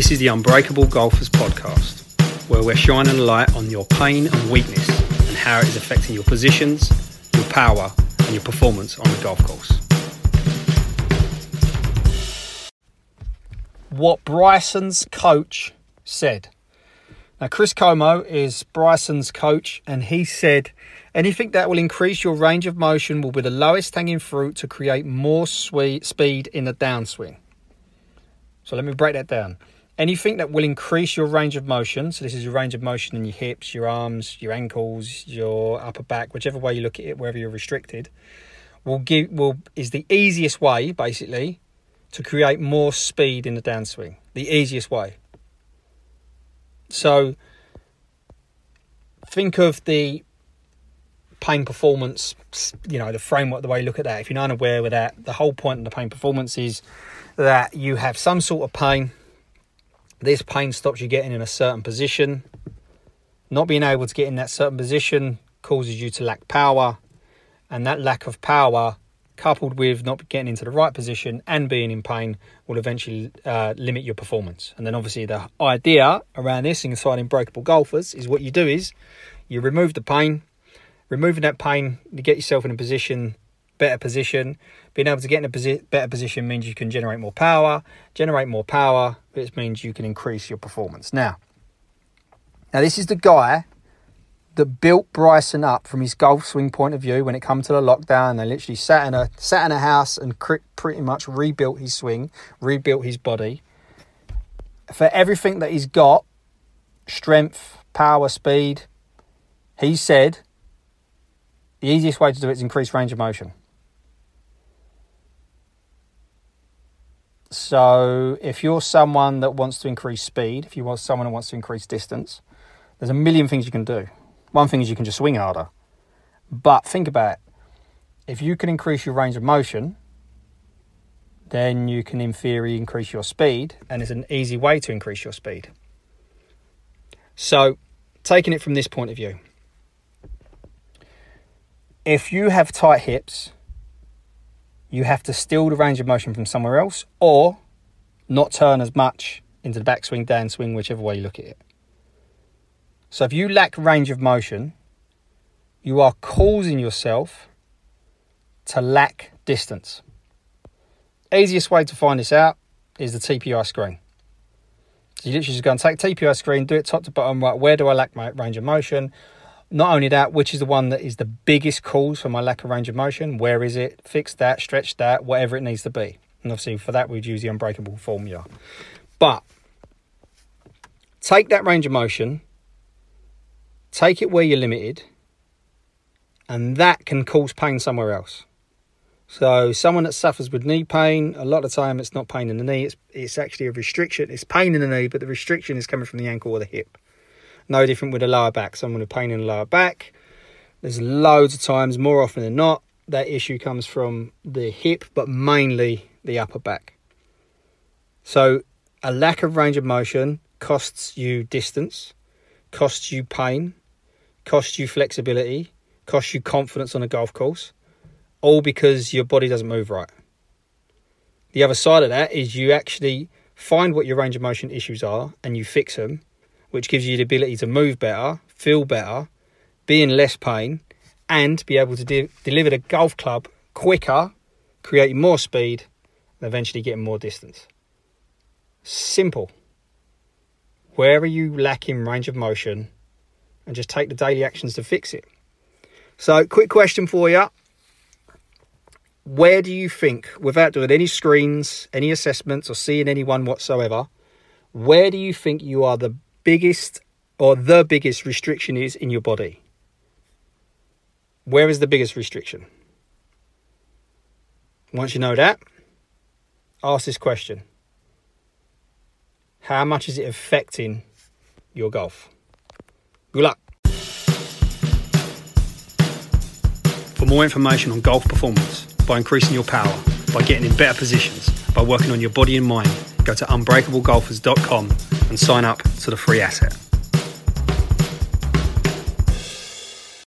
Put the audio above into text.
This is the Unbreakable Golfers podcast, where we're shining a light on your pain and weakness and how it is affecting your positions, your power, and your performance on the golf course. What Bryson's coach said. Now, Chris Como is Bryson's coach, and he said anything that will increase your range of motion will be the lowest hanging fruit to create more sweet speed in the downswing. So, let me break that down. Anything that will increase your range of motion, so this is your range of motion in your hips, your arms, your ankles, your upper back, whichever way you look at it, wherever you're restricted, will give will is the easiest way basically to create more speed in the downswing. The easiest way. So think of the pain performance, you know, the framework, the way you look at that. If you're not aware with that, the whole point of the pain performance is that you have some sort of pain. This pain stops you getting in a certain position. Not being able to get in that certain position causes you to lack power, and that lack of power coupled with not getting into the right position and being in pain will eventually uh, limit your performance. And then obviously the idea around this inside Unbreakable Golfers is what you do is you remove the pain, removing that pain, you get yourself in a position, better position. Being able to get in a posi- better position means you can generate more power. Generate more power, which means you can increase your performance. Now, now this is the guy that built Bryson up from his golf swing point of view when it come to the lockdown. They literally sat in a sat in a house and pretty much rebuilt his swing, rebuilt his body for everything that he's got, strength, power, speed. He said the easiest way to do it is increase range of motion. So, if you're someone that wants to increase speed, if you want someone who wants to increase distance, there's a million things you can do. One thing is you can just swing harder. But think about it. If you can increase your range of motion, then you can, in theory, increase your speed, and it's an easy way to increase your speed. So, taking it from this point of view, if you have tight hips, you have to steal the range of motion from somewhere else or not turn as much into the backswing, downswing, whichever way you look at it. So if you lack range of motion, you are causing yourself to lack distance. Easiest way to find this out is the TPI screen. So you literally just go and take TPI screen, do it top to bottom, right, where do I lack my range of motion? Not only that, which is the one that is the biggest cause for my lack of range of motion? Where is it? Fix that, stretch that, whatever it needs to be. And obviously for that we'd use the unbreakable formula. But take that range of motion Take it where you're limited, and that can cause pain somewhere else. So, someone that suffers with knee pain, a lot of time it's not pain in the knee, it's, it's actually a restriction. It's pain in the knee, but the restriction is coming from the ankle or the hip. No different with the lower back. Someone with pain in the lower back, there's loads of times, more often than not, that issue comes from the hip, but mainly the upper back. So, a lack of range of motion costs you distance, costs you pain, costs you flexibility, costs you confidence on a golf course, all because your body doesn't move right. The other side of that is you actually find what your range of motion issues are and you fix them, which gives you the ability to move better, feel better, be in less pain, and be able to de- deliver the golf club quicker, creating more speed, and eventually getting more distance. Simple. Where are you lacking range of motion? and just take the daily actions to fix it. So, quick question for you. Where do you think, without doing any screens, any assessments, or seeing anyone whatsoever, where do you think you are the biggest or the biggest restriction is in your body? Where is the biggest restriction? Once you know that, ask this question How much is it affecting your golf? Good luck. For more information on golf performance, by increasing your power, by getting in better positions, by working on your body and mind, go to unbreakablegolfers.com and sign up to the free asset.